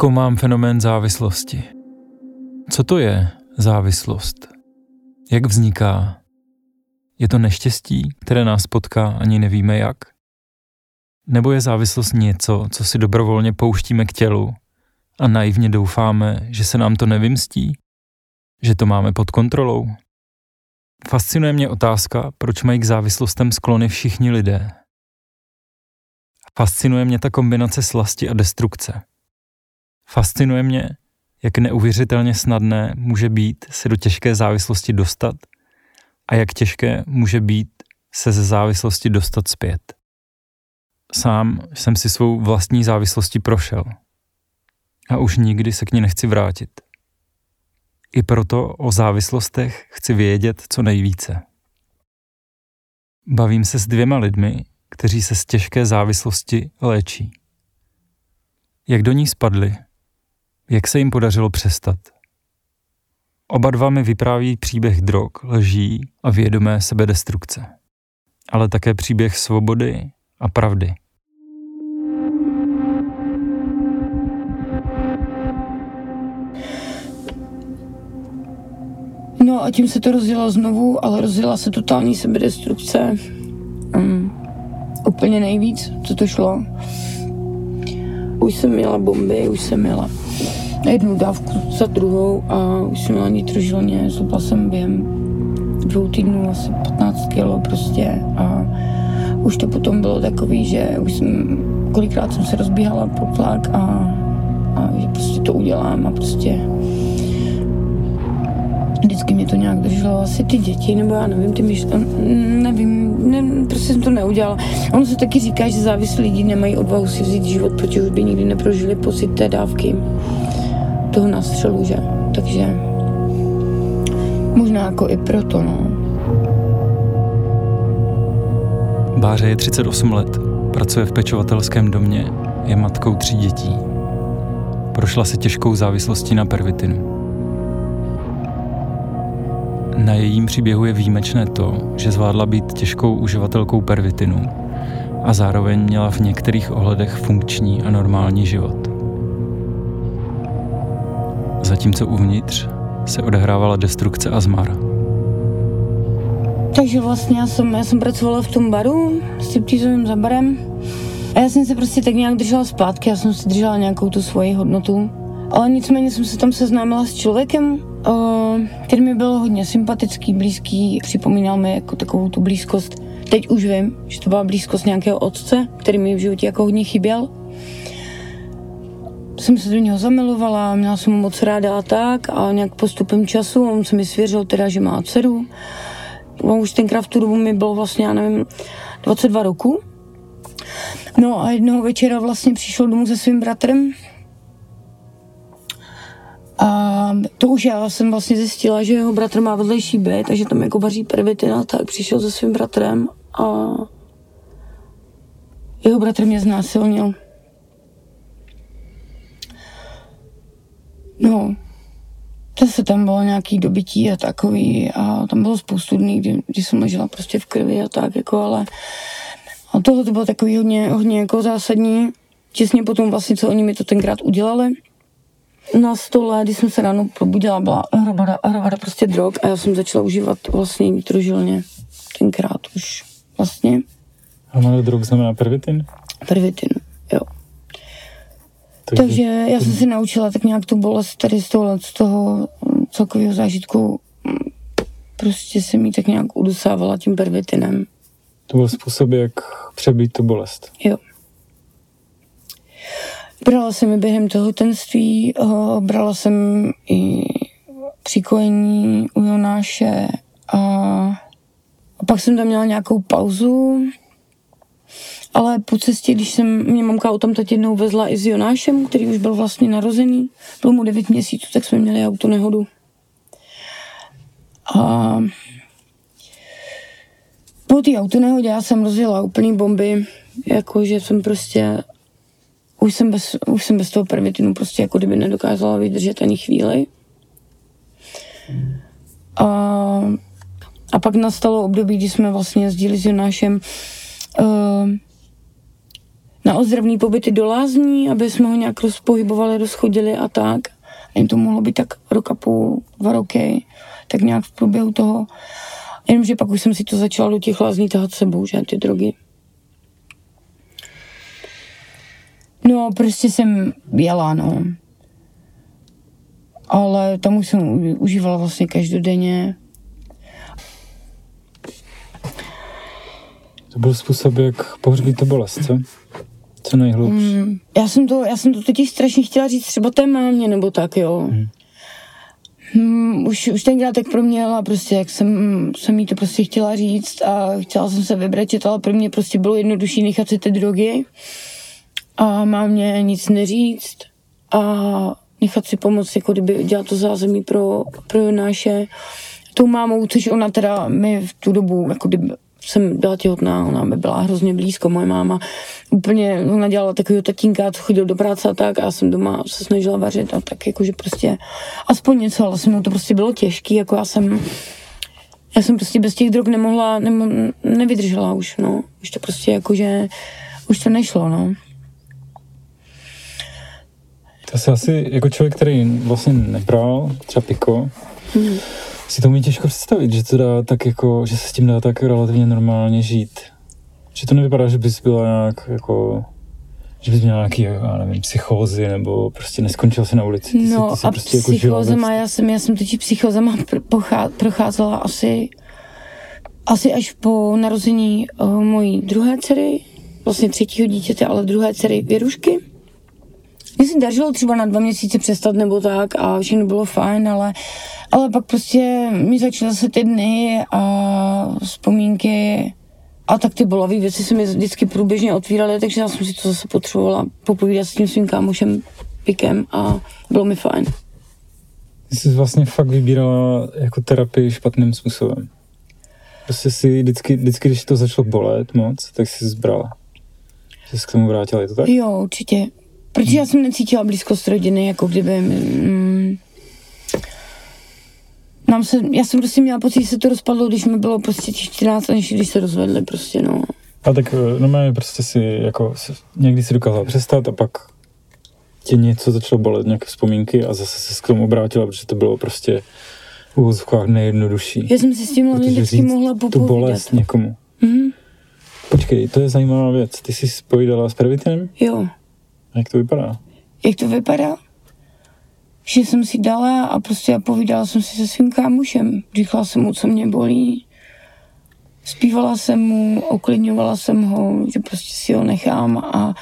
Zkoumám fenomén závislosti. Co to je závislost? Jak vzniká? Je to neštěstí, které nás potká, ani nevíme jak? Nebo je závislost něco, co si dobrovolně pouštíme k tělu a naivně doufáme, že se nám to nevymstí? Že to máme pod kontrolou? Fascinuje mě otázka, proč mají k závislostem sklony všichni lidé. Fascinuje mě ta kombinace slasti a destrukce. Fascinuje mě, jak neuvěřitelně snadné může být se do těžké závislosti dostat a jak těžké může být se ze závislosti dostat zpět. Sám jsem si svou vlastní závislostí prošel a už nikdy se k ní nechci vrátit. I proto o závislostech chci vědět co nejvíce. Bavím se s dvěma lidmi, kteří se z těžké závislosti léčí. Jak do ní spadli jak se jim podařilo přestat. Oba dva mi vypráví příběh drog, lží a vědomé sebedestrukce. Ale také příběh svobody a pravdy. No a tím se to rozjelo znovu, ale rozjela se totální sebedestrukce. Um, úplně nejvíc, co to šlo. Už jsem měla bomby, už jsem měla jednu dávku za druhou a už jsem měla nitrožilně, zhubla jsem během dvou týdnů asi 15 kilo prostě a už to potom bylo takový, že už jsem, kolikrát jsem se rozbíhala po tlak a, a že prostě to udělám a prostě vždycky mě to nějak drželo asi ty děti, nebo já nevím, ty myš, nevím, ne, prostě jsem to neudělala. Ono se taky říká, že závislí lidi nemají odvahu si vzít život, protože už by nikdy neprožili pocit té dávky toho nastřelu, že? Takže možná jako i proto, no. Báře je 38 let, pracuje v pečovatelském domě, je matkou tří dětí. Prošla se těžkou závislostí na pervitinu. Na jejím příběhu je výjimečné to, že zvládla být těžkou uživatelkou pervitinu a zároveň měla v některých ohledech funkční a normální život zatímco uvnitř se odehrávala destrukce a zmar. Takže vlastně já jsem, já jsem pracovala v tom baru, s tím za barem. A já jsem se prostě tak nějak držela zpátky, já jsem si držela nějakou tu svoji hodnotu. Ale nicméně jsem se tam seznámila s člověkem, který mi byl hodně sympatický, blízký, připomínal mi jako takovou tu blízkost. Teď už vím, že to byla blízkost nějakého otce, který mi v životě jako hodně chyběl jsem se do něho zamilovala, měla jsem ho moc ráda a tak a nějak postupem času, on se mi svěřil teda, že má dceru. On už tenkrát v tu dobu mi bylo vlastně, já nevím, 22 roku. No a jednoho večera vlastně přišel domů se svým bratrem. A to už já jsem vlastně zjistila, že jeho bratr má vedlejší byt, takže tam jako vaří pervitina, tak přišel se svým bratrem a jeho bratr mě znásilnil. No, zase tam bylo nějaký dobytí a takový a tam bylo spoustu dní, kdy, kdy jsem ležela prostě v krvi a tak jako, ale a tohle to bylo takový hodně, hodně jako zásadní. Těsně potom vlastně, co oni mi to tenkrát udělali. Na stole, když jsem se ráno probudila, byla hromada, hromada prostě drog a já jsem začala užívat vlastně nitrožilně. Tenkrát už vlastně. Hromada drog znamená pervitin? Pervitin, jo. Takže, Takže já jsem si naučila tak nějak tu bolest tady z toho, z toho celkového zážitku prostě se mi tak nějak udusávala tím pervitinem. To byl způsob, jak přebít tu bolest. Jo. Brala jsem mi během tehotenství, brala jsem i přikojení u Jonáše a, a pak jsem tam měla nějakou pauzu, ale po cestě, když jsem, mě mamka o tom teď jednou vezla i s Jonášem, který už byl vlastně narozený, bylo mu 9 měsíců, tak jsme měli auto nehodu. A po té autonehodě já jsem rozjela úplný bomby, jakože jsem prostě, už jsem bez, už jsem bez toho pervitinu prostě jako kdyby nedokázala vydržet ani chvíli. A, a pak nastalo období, kdy jsme vlastně jezdili s Jonášem uh, na ozdravný pobyty do lázní, aby jsme ho nějak rozpohybovali, rozchodili a tak. A jim to mohlo být tak rok a půl, dva roky, tak nějak v průběhu toho. Jenomže pak už jsem si to začala do těch lázní tahat sebou, že ty drogy. No, prostě jsem jela, no. Ale tam už jsem užívala vlastně každodenně. To byl způsob, jak pohřbít to bolest, co? Co nejhlubší? Mm, já, jsem to, já jsem to totiž strašně chtěla říct třeba té mámě, nebo tak, jo. Mm. Hmm, už, už tenkrát tak proměla prostě, jak jsem, jsem jí to prostě chtěla říct a chtěla jsem se vybrečet, ale pro mě prostě bylo jednodušší nechat si ty drogy a mámě nic neříct a nechat si pomoct, jako kdyby dělat to zázemí pro, pro Jonáše tou mámou, což ona teda mi v tu dobu, jako kdyby jsem byla těhotná, ona by byla hrozně blízko, moje máma. Úplně, ona dělala takového tatínka, co chodil do práce a tak a já jsem doma se snažila vařit a tak jakože prostě aspoň něco, ale se to prostě bylo těžký, jako já jsem já jsem prostě bez těch drog nemohla, nemo, nevydržela už, no. Už to prostě jakože, už to nešlo, no. To se asi jako člověk, který vlastně nebral třeba piko, hmm si to umí těžko představit, že to dá tak jako, že se s tím dá tak relativně normálně žít. Že to nevypadá, že bys byla nějak jako že bys měla nějaký, já nevím, psychózy, nebo prostě neskončil se na ulici. Ty no jsi, ty jsi a prostě jako psychózama, já jsem, já jsem totiž psychózama procházela asi, asi až po narození uh, mojí druhé dcery, vlastně třetího dítěte, ale druhé dcery Věrušky. Mně se dařilo třeba na dva měsíce přestat nebo tak a všechno bylo fajn, ale, ale pak prostě mi začaly zase ty dny a vzpomínky a tak ty bolavé věci se mi vždycky průběžně otvíraly, takže já jsem si to zase potřebovala popovídat s tím svým kámošem Pikem a bylo mi fajn. Ty jsi vlastně fakt vybírala jako terapii špatným způsobem. Prostě si vždycky, vždycky, když to začalo bolet moc, tak si zbrala. Že jsi k tomu vrátila, je to tak? Jo, určitě. Protože já jsem necítila blízkost rodiny, jako kdyby... Mm, nám se, já jsem prostě měla pocit, že se to rozpadlo, když mi bylo prostě 14 než když se rozvedli prostě, no. A tak no mě prostě si jako někdy si dokázala přestat a pak tě něco začalo bolet, nějaké vzpomínky a zase se k tomu obrátila, protože to bylo prostě v úvozovkách nejjednodušší. Já jsem si s tím hlavně vždycky mohla popovídat. Tu bolest někomu. Mm-hmm. Počkej, to je zajímavá věc. Ty jsi spojídala s pervitinem? Jo. Jak to vypadá? Jak to vypadá? Že jsem si dala a prostě povídala jsem si se svým kámošem. Říkala jsem mu, co mě bolí. Zpívala jsem mu, uklidňovala jsem ho, že prostě si ho nechám a,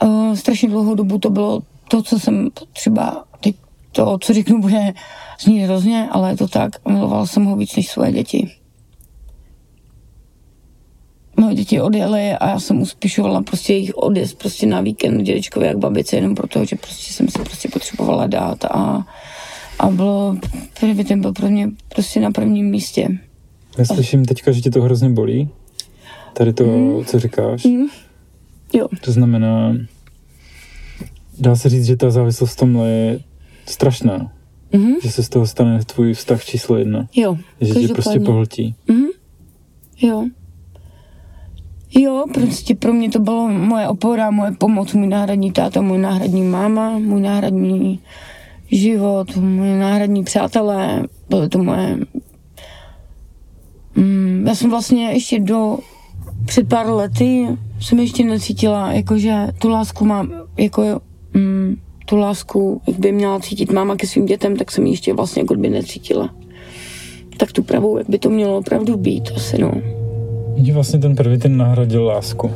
a strašně dlouhou dobu to bylo to, co jsem třeba, teď to, co řeknu, bude znít hrozně, ale je to tak, milovala jsem ho víc než svoje děti moje děti odjeli a já jsem uspěšovala prostě jejich odjezd prostě na víkend dědečkovi jak babice, jenom proto, že prostě jsem si prostě potřebovala dát a, a bylo, ten byl pro mě prostě na prvním místě. Já slyším teďka, že tě to hrozně bolí. Tady to, mm. co říkáš. Mm. Jo. To znamená, dá se říct, že ta závislost v tomhle je strašná. Mm-hmm. Že se z toho stane tvůj vztah číslo jedna. Jo, Že tě prostě pohltí. Mm-hmm. Jo. Jo, prostě pro mě to bylo moje opora, moje pomoc, můj náhradní táta, můj náhradní máma, můj náhradní život, moje náhradní přátelé, byly to moje... Mm, já jsem vlastně ještě do před pár lety jsem ještě necítila, jakože tu lásku mám, jako mm, tu lásku, jak by měla cítit máma ke svým dětem, tak jsem ji ještě vlastně jako by necítila. Tak tu pravou, jak by to mělo opravdu být, asi no. Že vlastně ten první ten nahradil lásku.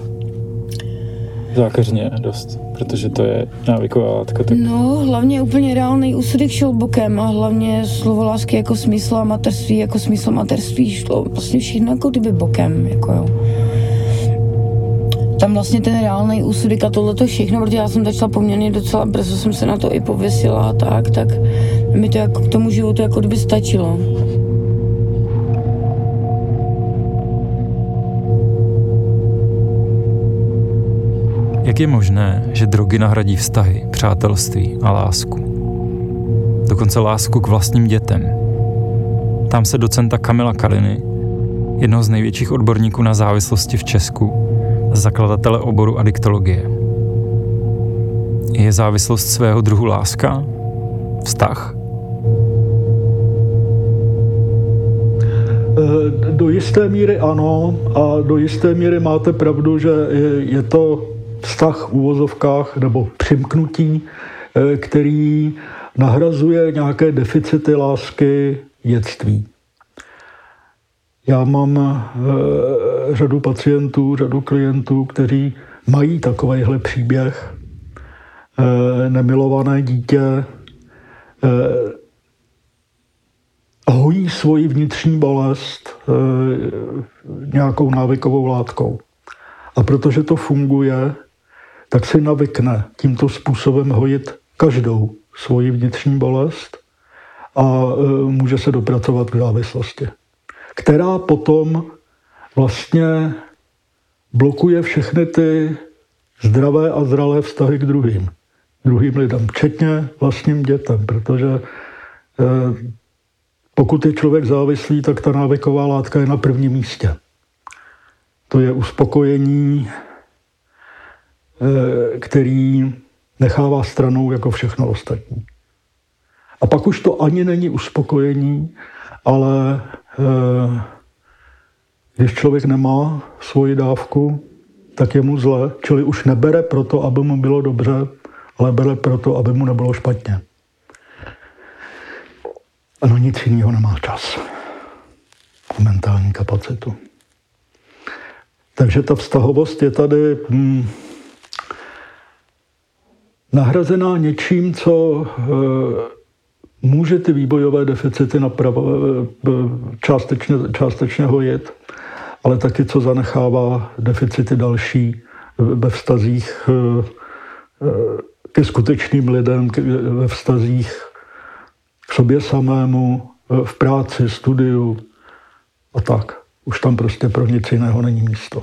Zákeřně dost, protože to je návyková látka. Tak... No, hlavně úplně reálný úsudek šel bokem a hlavně slovo lásky jako smysl a materství jako smysl materství šlo vlastně všechno jako kdyby bokem, jako jo. Tam vlastně ten reálný úsudek a tohle to všechno, protože já jsem začala poměrně docela brzo, jsem se na to i pověsila a tak, tak mi to jako k tomu životu jako kdyby stačilo. Jak je možné, že drogy nahradí vztahy, přátelství a lásku? Dokonce lásku k vlastním dětem. Tam se docenta Kamila Kaliny, jednoho z největších odborníků na závislosti v Česku zakladatele oboru adiktologie. Je závislost svého druhu láska? Vztah? Eh, do jisté míry ano a do jisté míry máte pravdu, že je to vztah v úvozovkách nebo přimknutí, eh, který nahrazuje nějaké deficity lásky dětství. Já mám e, řadu pacientů, řadu klientů, kteří mají takovýhle příběh. E, nemilované dítě hojí svoji vnitřní bolest nějakou návykovou látkou. A protože to funguje, tak si navykne tímto způsobem hojit každou svoji vnitřní bolest a e, může se dopracovat k závislosti, která potom vlastně blokuje všechny ty zdravé a zralé vztahy k druhým, druhým lidem, včetně vlastním dětem, protože e, pokud je člověk závislý, tak ta návyková látka je na prvním místě. To je uspokojení, který nechává stranou jako všechno ostatní. A pak už to ani není uspokojení, ale e, když člověk nemá svoji dávku, tak je mu zle, čili už nebere proto, aby mu bylo dobře, ale bere proto, aby mu nebylo špatně. Ano, nic jiného nemá čas. Mentální kapacitu. Takže ta vztahovost je tady hm, nahrazená něčím, co e, může ty výbojové deficity napravo, e, částečně, částečně hojit, ale taky co zanechává deficity další ve vztazích ke skutečným lidem, ve vztazích k sobě samému, v práci, studiu a tak. Už tam prostě pro nic jiného není místo.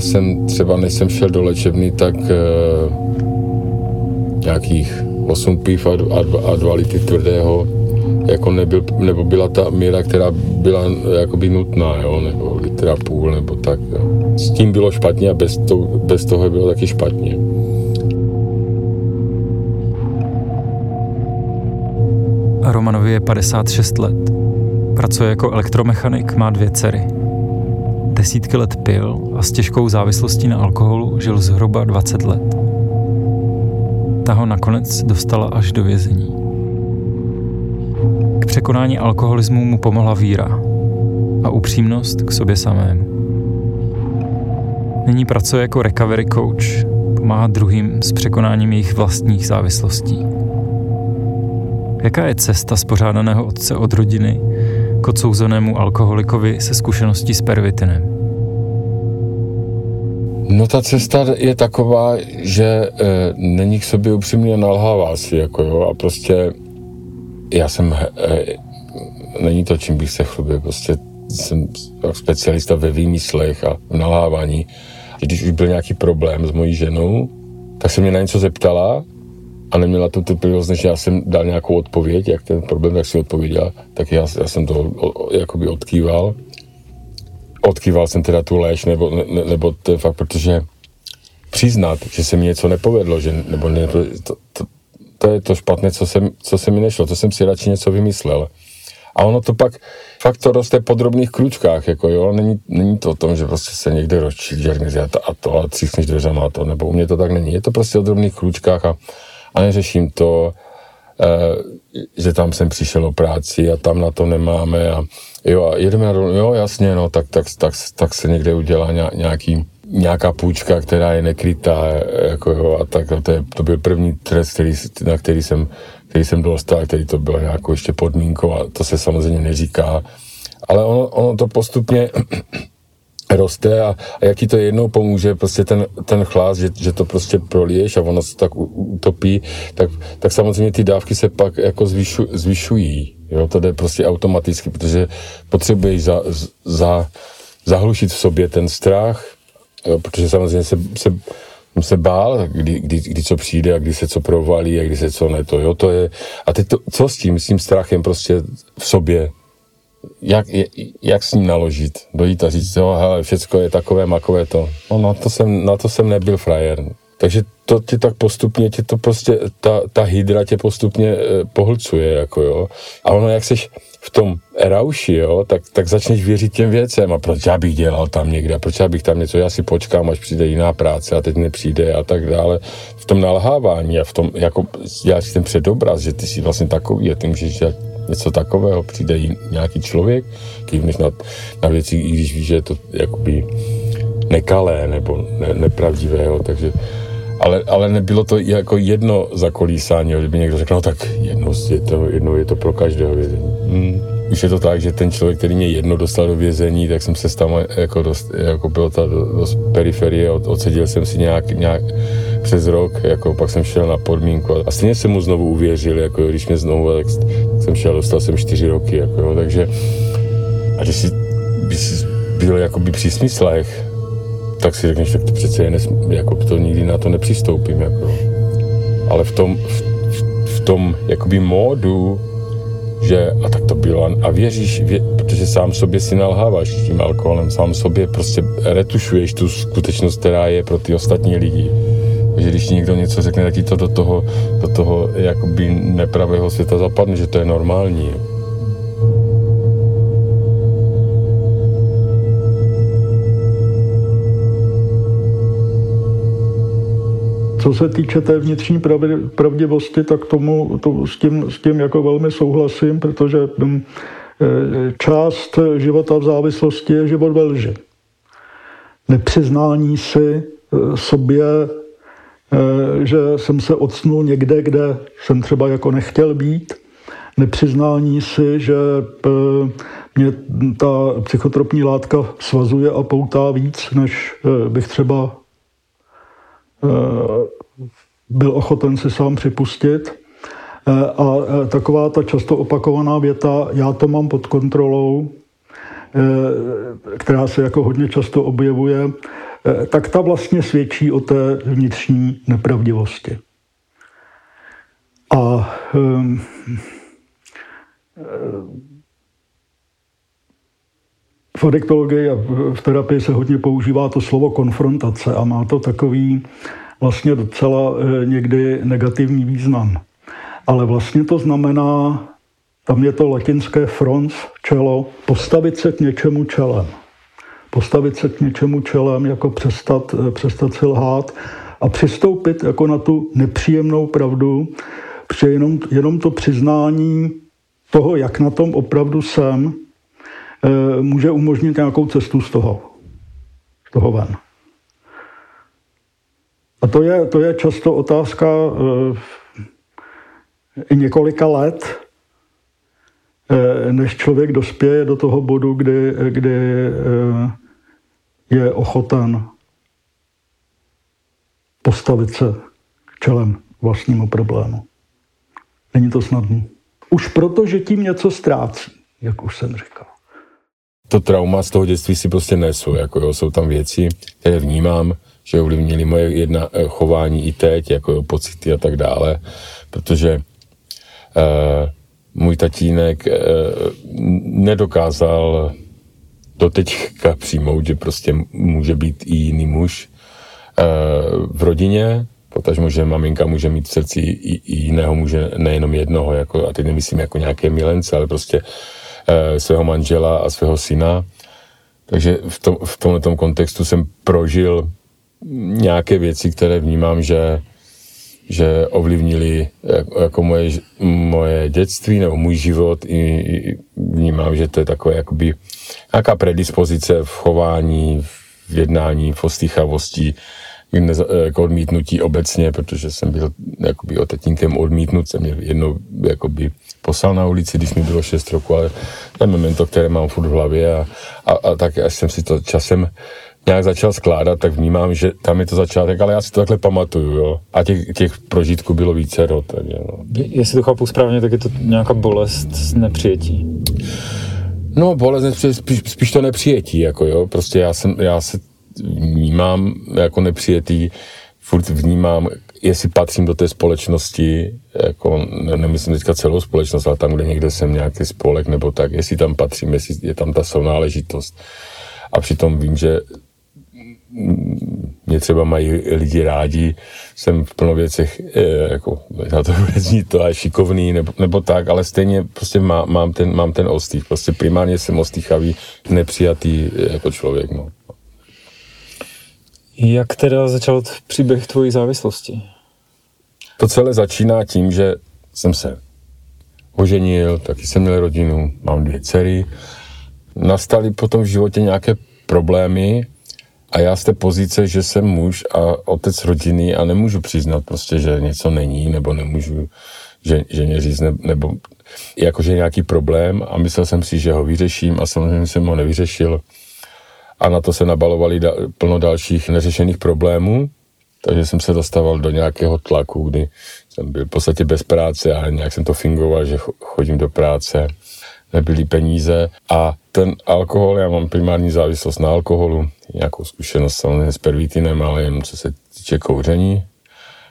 Jsem třeba, než jsem šel do léčebny, tak e, nějakých 8 piv a, a, a 2 litry tvrdého, jako nebyl, nebo byla ta míra, která byla jakoby nutná, jo, nebo litra půl, nebo tak. Jo. S tím bylo špatně a bez, to, bez toho bylo taky špatně. Romanovi je 56 let. Pracuje jako elektromechanik, má dvě dcery. Desítky let pil a s těžkou závislostí na alkoholu žil zhruba 20 let. Ta ho nakonec dostala až do vězení. K překonání alkoholismu mu pomohla víra a upřímnost k sobě samému. Nyní pracuje jako recovery coach, pomáhá druhým s překonáním jejich vlastních závislostí. Jaká je cesta spořádaného otce od rodiny k odsouzenému alkoholikovi se zkušeností s pervitinem? No ta cesta je taková, že e, není k sobě upřímně nalhává si, jako jo, a prostě já jsem, e, není to, čím bych se chlubil, prostě jsem specialista ve výmyslech a v nalhávání. Když už byl nějaký problém s mojí ženou, tak se mě na něco zeptala a neměla tu trpělivost, než já jsem dal nějakou odpověď, jak ten problém, tak si odpověděla, tak já, já jsem to o, jakoby odkýval. Odkýval jsem teda tu léč, nebo, ne, nebo to je fakt, protože přiznat, že se mi něco nepovedlo, že, nebo ne, to, to, to, to je to špatné, co se, co se mi nešlo, to jsem si radši něco vymyslel. A ono to pak, fakt to roste po drobných kručkách, jako jo, není, není to o tom, že prostě se někde rozčílí a to a to a třísneš dveřama a to, nebo u mě to tak není, je to prostě o drobných kručkách a a neřeším to, eh, že tam jsem přišel o práci a tam na to nemáme a jo, a jedeme na dolů, jo, jasně, no, tak, tak, tak, tak se někde udělá nějaký, nějaká půjčka, která je nekrytá, jako jo, a tak, no, to, je, to byl první trest, který, na který jsem, který jsem dostal, který to byl nějakou ještě podmínkou a to se samozřejmě neříká, ale ono, ono to postupně roste a, a jak ti to jednou pomůže, prostě ten, ten chlás, že, že to prostě proliješ a ono se tak utopí, tak, tak samozřejmě ty dávky se pak jako zvyšu, zvyšují. Jo, to jde prostě automaticky, protože potřebuješ za, za, zahlušit v sobě ten strach, jo, protože samozřejmě se, se jsem se bál, kdy, kdy, kdy co přijde a kdy se co provalí a kdy se co ne, to jo, to je, a teď to, co s tím, s tím strachem prostě v sobě, jak, jak s ním naložit, dojít a říct, jo, hele, všecko je takové, makové to. No, na to jsem, na to jsem nebyl frajer. Takže to ti tak postupně, tě to prostě, ta, ta hydra tě postupně eh, pohlcuje, jako jo. A ono, jak seš v tom rauši, jo, tak, tak začneš věřit těm věcem a proč já bych dělal tam někde, proč já bych tam něco, já si počkám, až přijde jiná práce a teď nepřijde a tak dále. V tom nalhávání a v tom, jako já si ten předobraz, že ty jsi vlastně takový a ty můžeš dělat něco takového, přijde nějaký člověk, kývneš na, na věci, i když víš, že je to jakoby nekalé nebo ne, nepravdivé, jo, takže ale, ale nebylo to jako jedno zakolísání, kdyby někdo řekl, no tak jedno je to, jedno je to pro každého vězení. Hmm. Už je to tak, že ten člověk, který mě jedno dostal do vězení, tak jsem se tam jako, dost, jako bylo ta dost periferie, od, odseděl jsem si nějak, nějak přes rok, jako pak jsem šel na podmínku a stejně jsem mu znovu uvěřil, jako když mě znovu, tak, tak jsem šel, dostal jsem čtyři roky, jako, jo, takže a když si, si byl jakoby při smyslech, tak si řekneš, tak to přece je nesm, jako to nikdy na to nepřistoupím. Jako. Ale v tom, v, v tom jakoby módu, že a tak to bylo a věříš, vě, protože sám sobě si nalháváš tím alkoholem, sám sobě prostě retušuješ tu skutečnost, která je pro ty ostatní lidi. Takže když někdo něco řekne, tak to do toho, do toho jakoby nepravého světa zapadne, že to je normální. Co se týče té vnitřní pravdivosti, tak tomu, to, s, tím, s tím jako velmi souhlasím, protože hm, e, část života v závislosti je život ve lži. Nepřiznání si e, sobě, e, že jsem se odsnul někde, kde jsem třeba jako nechtěl být, nepřiznání si, že mě ta psychotropní látka svazuje a poutá víc, než bych třeba byl ochoten si sám připustit. Eh, a eh, taková ta často opakovaná věta, já to mám pod kontrolou, eh, která se jako hodně často objevuje, tak ta vlastně svědčí o té vnitřní nepravdivosti. A um, v adiktologii a v terapii se hodně používá to slovo konfrontace a má to takový vlastně docela eh, někdy negativní význam. Ale vlastně to znamená, tam je to latinské frons, čelo, postavit se k něčemu čelem. Postavit se k něčemu čelem, jako přestat, eh, přestat si lhát a přistoupit jako na tu nepříjemnou pravdu, protože jenom, jenom to přiznání toho, jak na tom opravdu jsem, může umožnit nějakou cestu z toho, z toho ven. A to je, to je často otázka uh, i několika let, uh, než člověk dospěje do toho bodu, kdy, kdy je ochoten postavit se čelem vlastnímu problému. Není to snadné. Už proto, že tím něco ztrácí, jak už jsem říkal. To trauma z toho dětství si prostě nesu. Jako jo, jsou tam věci, které vnímám, že ovlivnili moje jedna eh, chování i teď, jako pocity a tak dále, protože uh, můj tatínek uh, nedokázal doteďka přijmout, že prostě může být i jiný muž uh, v rodině, potažmo, že maminka může mít v srdci i, i jiného muže, nejenom jednoho, jako, a teď nemyslím jako nějaké milence, ale prostě svého manžela a svého syna. Takže v, tom, v tomto kontextu jsem prožil nějaké věci, které vnímám, že, že ovlivnili jako, jako moje, moje dětství nebo můj život. I, I vnímám, že to je takové jakoby nějaká predispozice v chování, v jednání, v ostýchavosti, jako odmítnutí obecně, protože jsem byl jakoby otetníkem odmítnut, jsem mě jednou jakoby poslal na ulici, když mi bylo 6 roku, ale to je memento, které mám furt v hlavě a, a, a tak až jsem si to časem nějak začal skládat, tak vnímám, že tam je to začátek, ale já si to takhle pamatuju, jo. A těch, těch prožitků bylo více rod, takže no. Jestli to chápu správně, tak je to nějaká bolest z nepřijetí. No, bolest nepřijetí, spíš, spíš to nepřijetí, jako jo. Prostě já jsem, já se vnímám jako nepřijetý furt vnímám, jestli patřím do té společnosti, jako ne, nemyslím teďka celou společnost, ale tam, kde někde jsem nějaký spolek nebo tak, jestli tam patřím, jestli je tam ta sounáležitost. A přitom vím, že mě třeba mají lidi rádi, jsem v plno věcech, eh, jako, na to zní to a šikovný, nebo, nebo tak, ale stejně prostě má, mám, ten, mám ten ostých. Prostě primárně jsem ostýchavý, nepřijatý eh, jako člověk. No. Jak teda začal příběh tvojí závislosti? To celé začíná tím, že jsem se oženil, taky jsem měl rodinu, mám dvě dcery. Nastaly potom v životě nějaké problémy, a já z té pozice, že jsem muž a otec rodiny a nemůžu přiznat prostě, že něco není, nebo nemůžu že, že mě říct, ne, nebo jakože nějaký problém a myslel jsem si, že ho vyřeším a samozřejmě jsem ho nevyřešil. A na to se nabalovali da, plno dalších neřešených problémů, takže jsem se dostával do nějakého tlaku, kdy jsem byl v podstatě bez práce a nějak jsem to fingoval, že chodím do práce nebyly peníze a ten alkohol, já mám primární závislost na alkoholu, nějakou zkušenost samozřejmě s pervitinem, ale jenom co se týče kouření.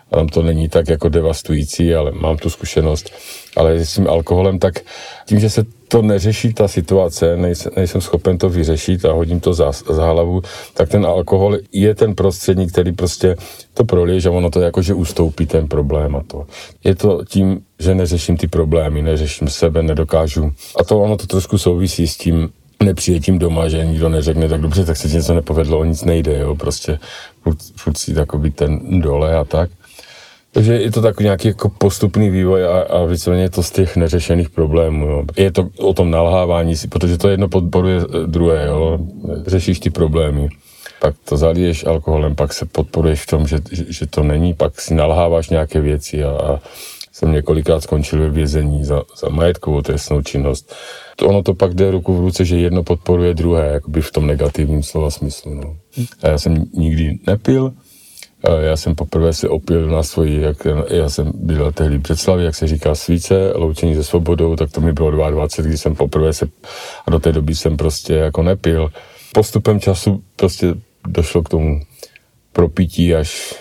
Tam to není tak jako devastující, ale mám tu zkušenost. Ale s tím alkoholem, tak tím, že se to neřeší ta situace, nejsem, nejsem schopen to vyřešit a hodím to za, za hlavu, tak ten alkohol je ten prostředník, který prostě to prolije, že ono to jakože ustoupí ten problém a to. Je to tím, že neřeším ty problémy, neřeším sebe, nedokážu. A to ono to trošku souvisí s tím nepřijetím doma, že nikdo neřekne, tak dobře, tak se ti něco nepovedlo, nic nejde, jo, prostě furt, furt si takový ten dole a tak. Takže je to takový nějaký jako postupný vývoj a, a víceméně je to z těch neřešených problémů. Jo. Je to o tom nalhávání si, protože to jedno podporuje druhé. Jo. Řešíš ty problémy, pak to zaliješ alkoholem, pak se podporuješ v tom, že, že, že to není, pak si nalháváš nějaké věci a, a jsem několikrát skončil ve vězení za, za majetkovou trestnou činnost. To ono to pak jde ruku v ruce, že jedno podporuje druhé, jakoby v tom negativním slova smyslu. No. A já jsem nikdy nepil, já jsem poprvé se opil na svoji, jak já jsem byl tehdy představy, jak se říká svíce, loučení se svobodou, tak to mi bylo 22, když jsem poprvé se, a do té doby jsem prostě jako nepil. Postupem času prostě došlo k tomu propítí až,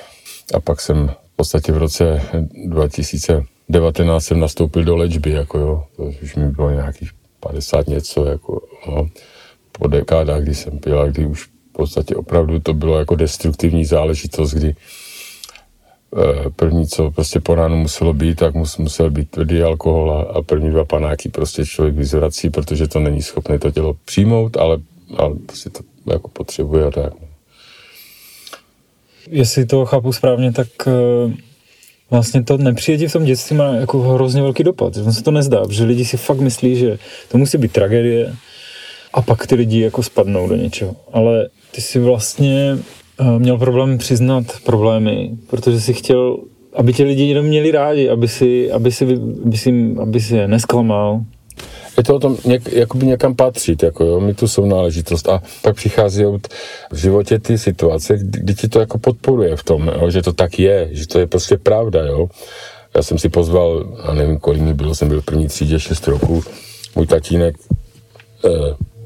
a pak jsem v podstatě v roce 2019 jsem nastoupil do léčby, jako jo, to už mi bylo nějakých 50 něco, jako no, po dekádách, kdy jsem pil a kdy už podstatě opravdu to bylo jako destruktivní záležitost, kdy eh, první, co prostě po ránu muselo být, tak musel být tvrdý alkohol a, a první dva panáky prostě člověk vyzvrací, protože to není schopné to tělo přijmout, ale, ale prostě to jako potřebuje a tak. Jestli to chápu správně, tak eh, vlastně to nepřijetí v tom dětství má jako hrozně velký dopad. On se to nezdá, protože lidi si fakt myslí, že to musí být tragédie a pak ty lidi jako spadnou do něčeho. Ale ty jsi vlastně uh, měl problém přiznat problémy, protože si chtěl, aby tě lidi jenom měli rádi, aby si, aby si, aby si, aby si je nesklamal. Je to o tom něk, jakoby někam patřit, jako jo, mi tu jsou náležitost a pak přichází v životě ty situace, kdy, kdy ti to jako podporuje v tom, jo, že to tak je, že to je prostě pravda, jo. Já jsem si pozval, a nevím, kolik mi bylo, jsem byl v první třídě 6 roku, můj tatínek eh,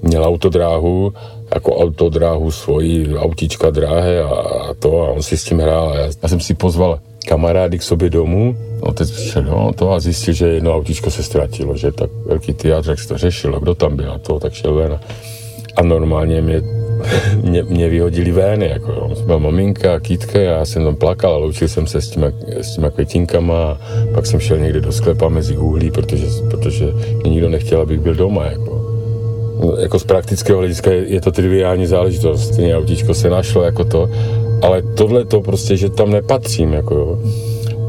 měl autodráhu, jako autodráhu svoji, autíčka dráhy a, a to a on si s tím hrál. Já, já jsem si pozval kamarády k sobě domů, otec přišel no, to a zjistil, že jedno autíčko se ztratilo, že tak velký jak se to řešilo, kdo tam byl a to, tak šel ven. A normálně mě, mě, mě vyhodili ven, jako jo. Byla maminka, kýtka, já jsem tam plakal a loučil jsem se s těma, s těma květinkama a pak jsem šel někde do sklepa mezi uhlí, protože, protože mě nikdo nechtěl, abych byl doma, jako jako z praktického hlediska je, je to triviální záležitost. Stejně autíčko se našlo jako to, ale tohle to prostě, že tam nepatřím, jako jo.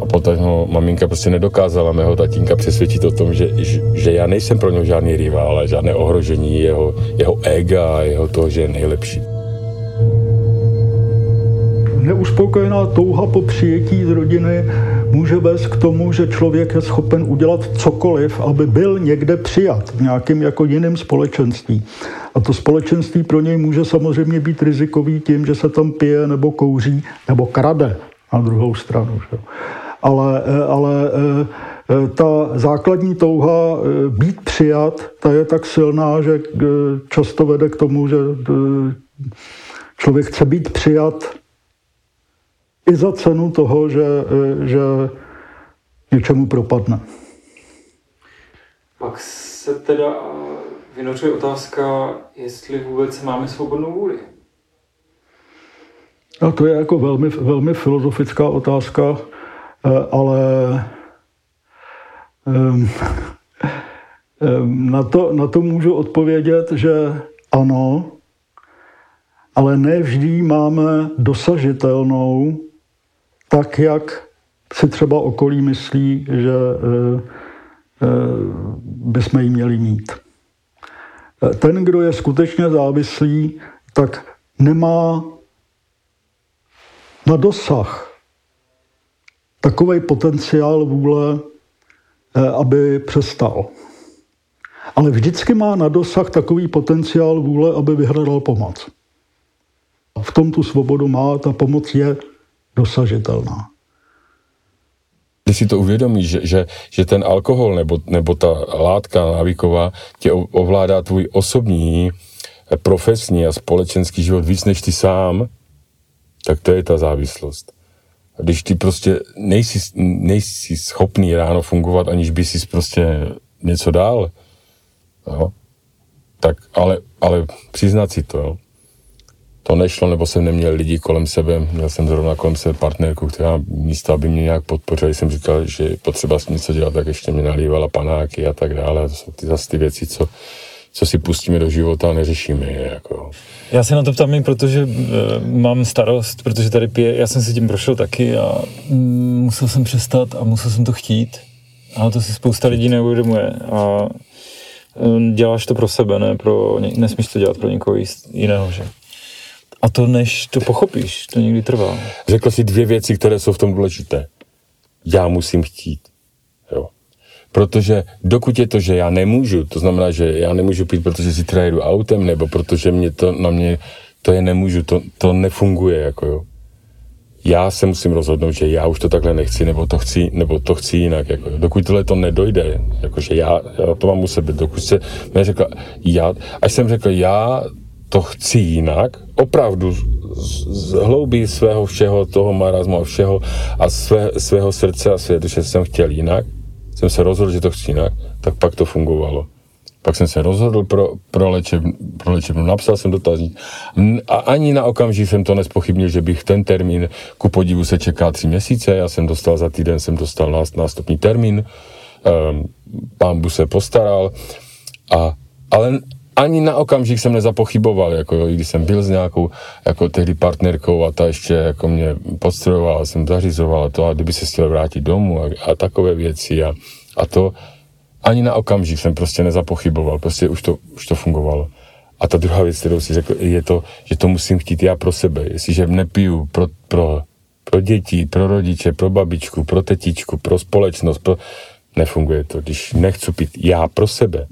A potom ho maminka prostě nedokázala mého tatínka přesvědčit o tom, že, že já nejsem pro něho žádný rival, ale žádné ohrožení jeho, jeho ega a jeho toho, že je nejlepší. Neuspokojená touha po přijetí z rodiny může vést k tomu, že člověk je schopen udělat cokoliv, aby byl někde přijat v nějakém jako jiném společenství. A to společenství pro něj může samozřejmě být rizikový tím, že se tam pije nebo kouří nebo krade na druhou stranu. Že? Ale, eh, ale eh, eh, ta základní touha být přijat, ta je tak silná, že často vede k tomu, že člověk chce být přijat i za cenu toho, že, že něčemu propadne. Pak se teda vynořuje otázka, jestli vůbec máme svobodnou vůli. A to je jako velmi, velmi filozofická otázka, eh, ale ehm, ehm, na to, na to můžu odpovědět, že ano, ale ne vždy máme dosažitelnou tak, jak si třeba okolí myslí, že eh, eh, bychom ji měli mít. Ten, kdo je skutečně závislý, tak nemá na dosah takový potenciál vůle, eh, aby přestal. Ale vždycky má na dosah takový potenciál vůle, aby vyhledal pomoc. A v tom tu svobodu má, ta pomoc je dosažitelná. Když si to uvědomíš, že, že, že ten alkohol nebo, nebo ta látka návyková tě ovládá tvůj osobní, profesní a společenský život víc než ty sám, tak to je ta závislost. Když ty prostě nejsi, nejsi schopný ráno fungovat, aniž by si prostě něco dál, jo, tak ale, ale přiznat si to, jo. To nešlo, nebo jsem neměl lidi kolem sebe, měl jsem zrovna kolem sebe partnerku, která místo, aby mě nějak podpořila, jsem říkal, že je potřeba s něco dělat, tak ještě mě nalívala panáky a tak dále. To jsou ty zase ty věci, co, co si pustíme do života a neřešíme je. Jako. Já se na to ptám i protože uh, mám starost, protože tady pije, já jsem si tím prošel taky a mm, musel jsem přestat a musel jsem to chtít. A to si spousta lidí neuvědomuje. A um, děláš to pro sebe, ne pro, nesmíš to dělat pro někoho jiného, že? A to než to pochopíš, to někdy trvá. Řekl si dvě věci, které jsou v tom důležité. Já musím chtít. Jo. Protože dokud je to, že já nemůžu, to znamená, že já nemůžu pít, protože si jedu autem, nebo protože mě to na mě, to je nemůžu, to, to nefunguje, jako jo. Já se musím rozhodnout, že já už to takhle nechci, nebo to chci, nebo to chci jinak. Jako, dokud tohle to nedojde, jakože já, já to mám u sebe, dokud se neřekl, já, až jsem řekl, já to chci jinak, opravdu z, hloubí svého všeho, toho marazmu a všeho a své, svého srdce a světa, že jsem chtěl jinak, jsem se rozhodl, že to chci jinak, tak pak to fungovalo. Pak jsem se rozhodl pro, pro, léčebnu, pro léčebnu, napsal jsem dotazník. A ani na okamžik jsem to nespochybnil, že bych ten termín, ku podivu se čeká tři měsíce, já jsem dostal za týden, jsem dostal nástupní termín, um, pán Bu se postaral, a, ale ani na okamžik jsem nezapochyboval, jako jo, když jsem byl s nějakou jako tehdy partnerkou a ta ještě jako mě podstrojovala, jsem zařizoval to a kdyby se chtěl vrátit domů a, a takové věci a, a to ani na okamžik jsem prostě nezapochyboval, prostě už to, už to fungovalo. A ta druhá věc, kterou si řekl, je to, že to musím chtít já pro sebe. Jestliže nepiju pro, pro, pro děti, pro rodiče, pro babičku, pro tetičku, pro společnost, pro... nefunguje to. Když nechci pít já pro sebe,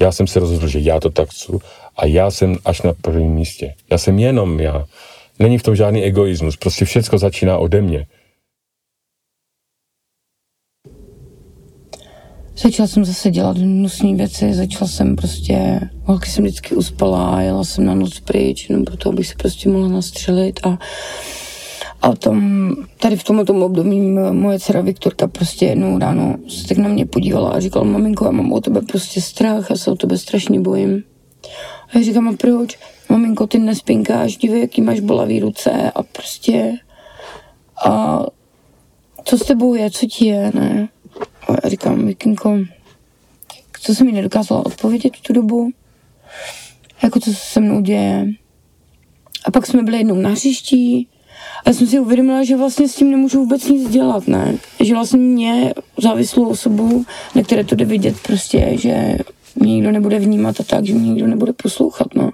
já jsem se rozhodl, že já to tak chci a já jsem až na prvním místě. Já jsem jenom já. Není v tom žádný egoismus, prostě všechno začíná ode mě. Začala jsem zase dělat hnusné věci, začala jsem prostě, holky jsem vždycky uspala, jela jsem na noc pryč, jenom proto, abych se prostě mohla nastřelit a a tam, tady v tomto období moje dcera Viktorka prostě jednou ráno se tak na mě podívala a říkala, maminko, já mám o tebe prostě strach, já se o tebe strašně bojím. A já říkám, a proč? Maminko, ty nespinkáš, dívej, jaký máš bolavý ruce a prostě a co s tebou je, co ti je, ne? A já říkám, Vikinko, co jsem mi nedokázala odpovědět v tu dobu, jako co se se mnou děje. A pak jsme byli jednou na hřišti, a jsem si uvědomila, že vlastně s tím nemůžu vůbec nic dělat, ne? Že vlastně mě, závislou osobu, na které to jde vidět prostě, že mě nikdo nebude vnímat a tak, že mě nikdo nebude poslouchat, no.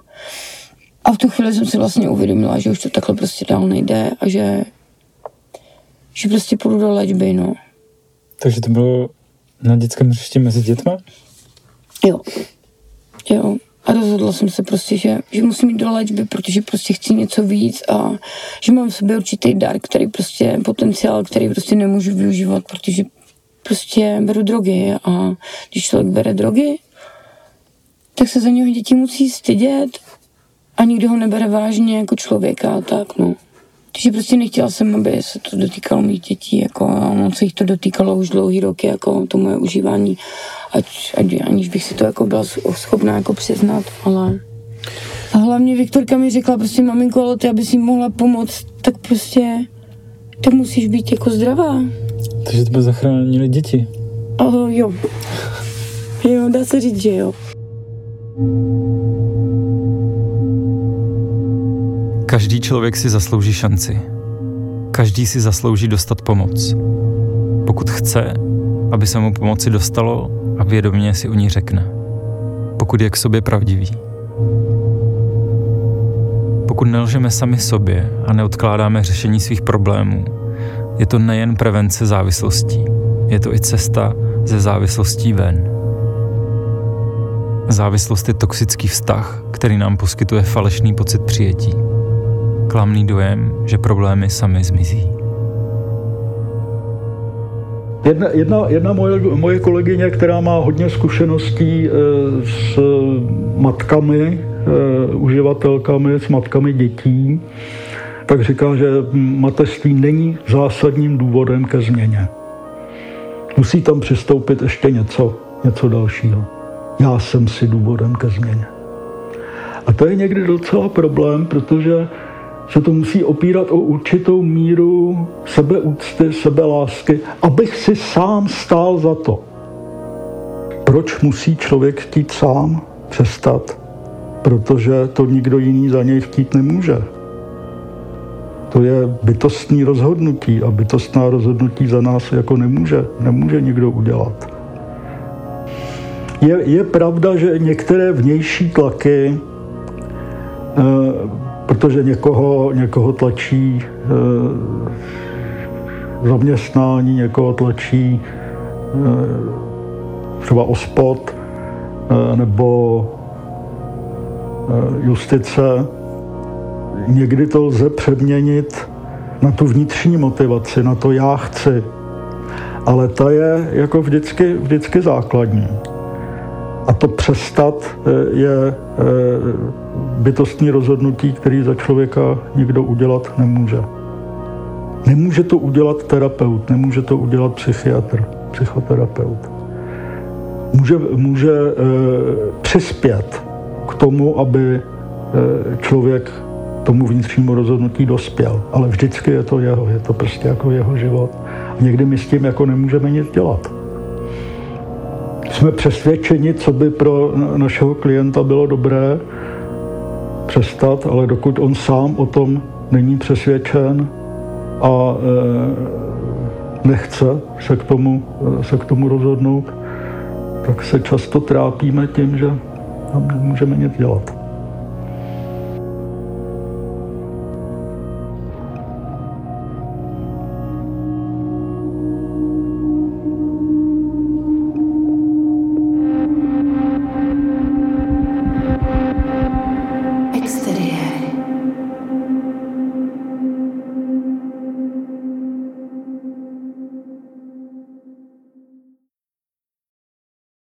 A v tu chvíli jsem si vlastně uvědomila, že už to takhle prostě dál nejde a že, že prostě půjdu do léčby, no. Takže to bylo na dětském hřišti mezi dětma? Jo. Jo. A rozhodla jsem se prostě, že, že musím jít do léčby, protože prostě chci něco víc a že mám v sobě určitý dar, který prostě, potenciál, který prostě nemůžu využívat, protože prostě beru drogy a když člověk bere drogy, tak se za něho děti musí stydět a nikdo ho nebere vážně jako člověka tak, no. Takže prostě nechtěla jsem, aby se to dotýkalo mých dětí, jako ono se jich to dotýkalo už dlouhý roky, jako to moje užívání, ať, ať aniž bych si to jako byla schopná jako přiznat, ale a hlavně Viktorka mi řekla prostě, maminko, ale ty, aby si mohla pomoct, tak prostě, tak musíš být jako zdravá. Takže tebe zachránili děti. Oh, jo. Jo, dá se říct, že jo. Každý člověk si zaslouží šanci. Každý si zaslouží dostat pomoc. Pokud chce, aby se mu pomoci dostalo a vědomě si o ní řekne. Pokud je k sobě pravdivý. Pokud nelžeme sami sobě a neodkládáme řešení svých problémů, je to nejen prevence závislostí, je to i cesta ze závislostí ven. Závislost je toxický vztah, který nám poskytuje falešný pocit přijetí. Klamný dojem, že problémy sami zmizí. Jedna, jedna, jedna moje, moje kolegyně, která má hodně zkušeností e, s matkami, e, uživatelkami, s matkami dětí, tak říká, že mateřství není zásadním důvodem ke změně. Musí tam přistoupit ještě něco, něco dalšího. Já jsem si důvodem ke změně. A to je někdy docela problém, protože se to musí opírat o určitou míru sebeúcty, sebelásky, abych si sám stál za to. Proč musí člověk chtít sám přestat? Protože to nikdo jiný za něj chtít nemůže. To je bytostný rozhodnutí a bytostná rozhodnutí za nás jako nemůže, nemůže nikdo udělat. Je, je pravda, že některé vnější tlaky, e, protože někoho, někoho tlačí e, zaměstnání, někoho tlačí e, třeba ospod e, nebo e, justice, někdy to lze přeměnit na tu vnitřní motivaci, na to já chci. Ale ta je jako vždycky, vždycky základní. A to přestat eh, je eh, bytostní rozhodnutí, který za člověka nikdo udělat nemůže. Nemůže to udělat terapeut, nemůže to udělat psychiatr, psychoterapeut. Může, může e, přispět k tomu, aby e, člověk tomu vnitřnímu rozhodnutí dospěl. Ale vždycky je to jeho, je to prostě jako jeho život. A někdy my s tím jako nemůžeme nic dělat. Jsme přesvědčeni, co by pro našeho klienta bylo dobré přestat, ale dokud on sám o tom není přesvědčen a e, nechce se k tomu, se k tomu rozhodnout, tak se často trápíme tím, že tam nemůžeme nic dělat.